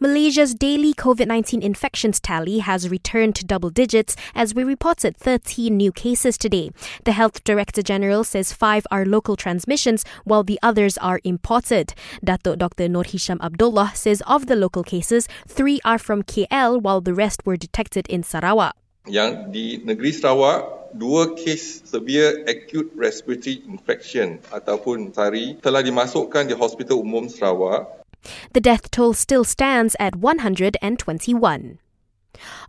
Malaysia's daily COVID 19 infections tally has returned to double digits as we reported 13 new cases today. The Health Director General says five are local transmissions while the others are imported. Datuk Dr. Noor Hisham Abdullah says of the local cases, three are from KL while the rest were detected in Sarawak. Yang di negeri Sarawak, dua kes severe acute respiratory infection ataupun SARI telah dimasukkan di Hospital Umum Sarawak the death toll still stands at 121.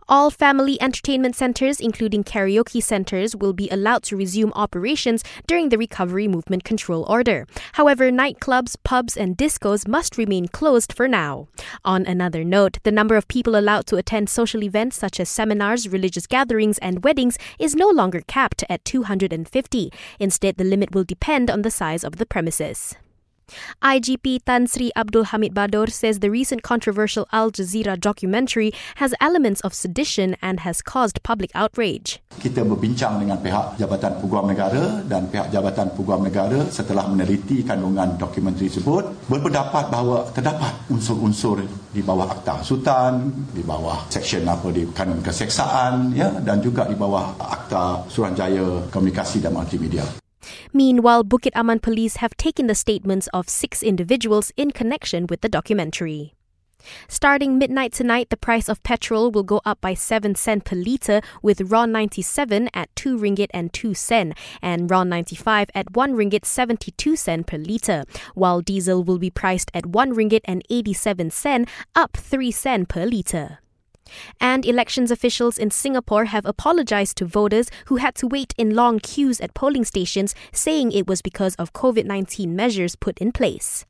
All family entertainment centers, including karaoke centers, will be allowed to resume operations during the Recovery Movement Control Order. However, nightclubs, pubs, and discos must remain closed for now. On another note, the number of people allowed to attend social events such as seminars, religious gatherings, and weddings is no longer capped at 250. Instead, the limit will depend on the size of the premises. IGP Tan Sri Abdul Hamid Bador says the recent controversial Al Jazeera documentary has elements of sedition and has caused public outrage. Kita berbincang dengan pihak Jabatan Peguam Negara dan pihak Jabatan Peguam Negara setelah meneliti kandungan dokumentari tersebut berpendapat bahawa terdapat unsur-unsur di bawah Akta Hasutan, di bawah seksyen apa di kanun keseksaan ya dan juga di bawah Akta Suruhanjaya Komunikasi dan Multimedia. Meanwhile, Bukit Aman police have taken the statements of six individuals in connection with the documentary. Starting midnight tonight, the price of petrol will go up by 7 cent per litre, with RON 97 at 2 ringgit and 2 sen, and RON 95 at 1 ringgit 72 sen per litre, while diesel will be priced at 1 ringgit and 87 sen, up 3 sen per litre. And elections officials in Singapore have apologized to voters who had to wait in long queues at polling stations, saying it was because of COVID 19 measures put in place.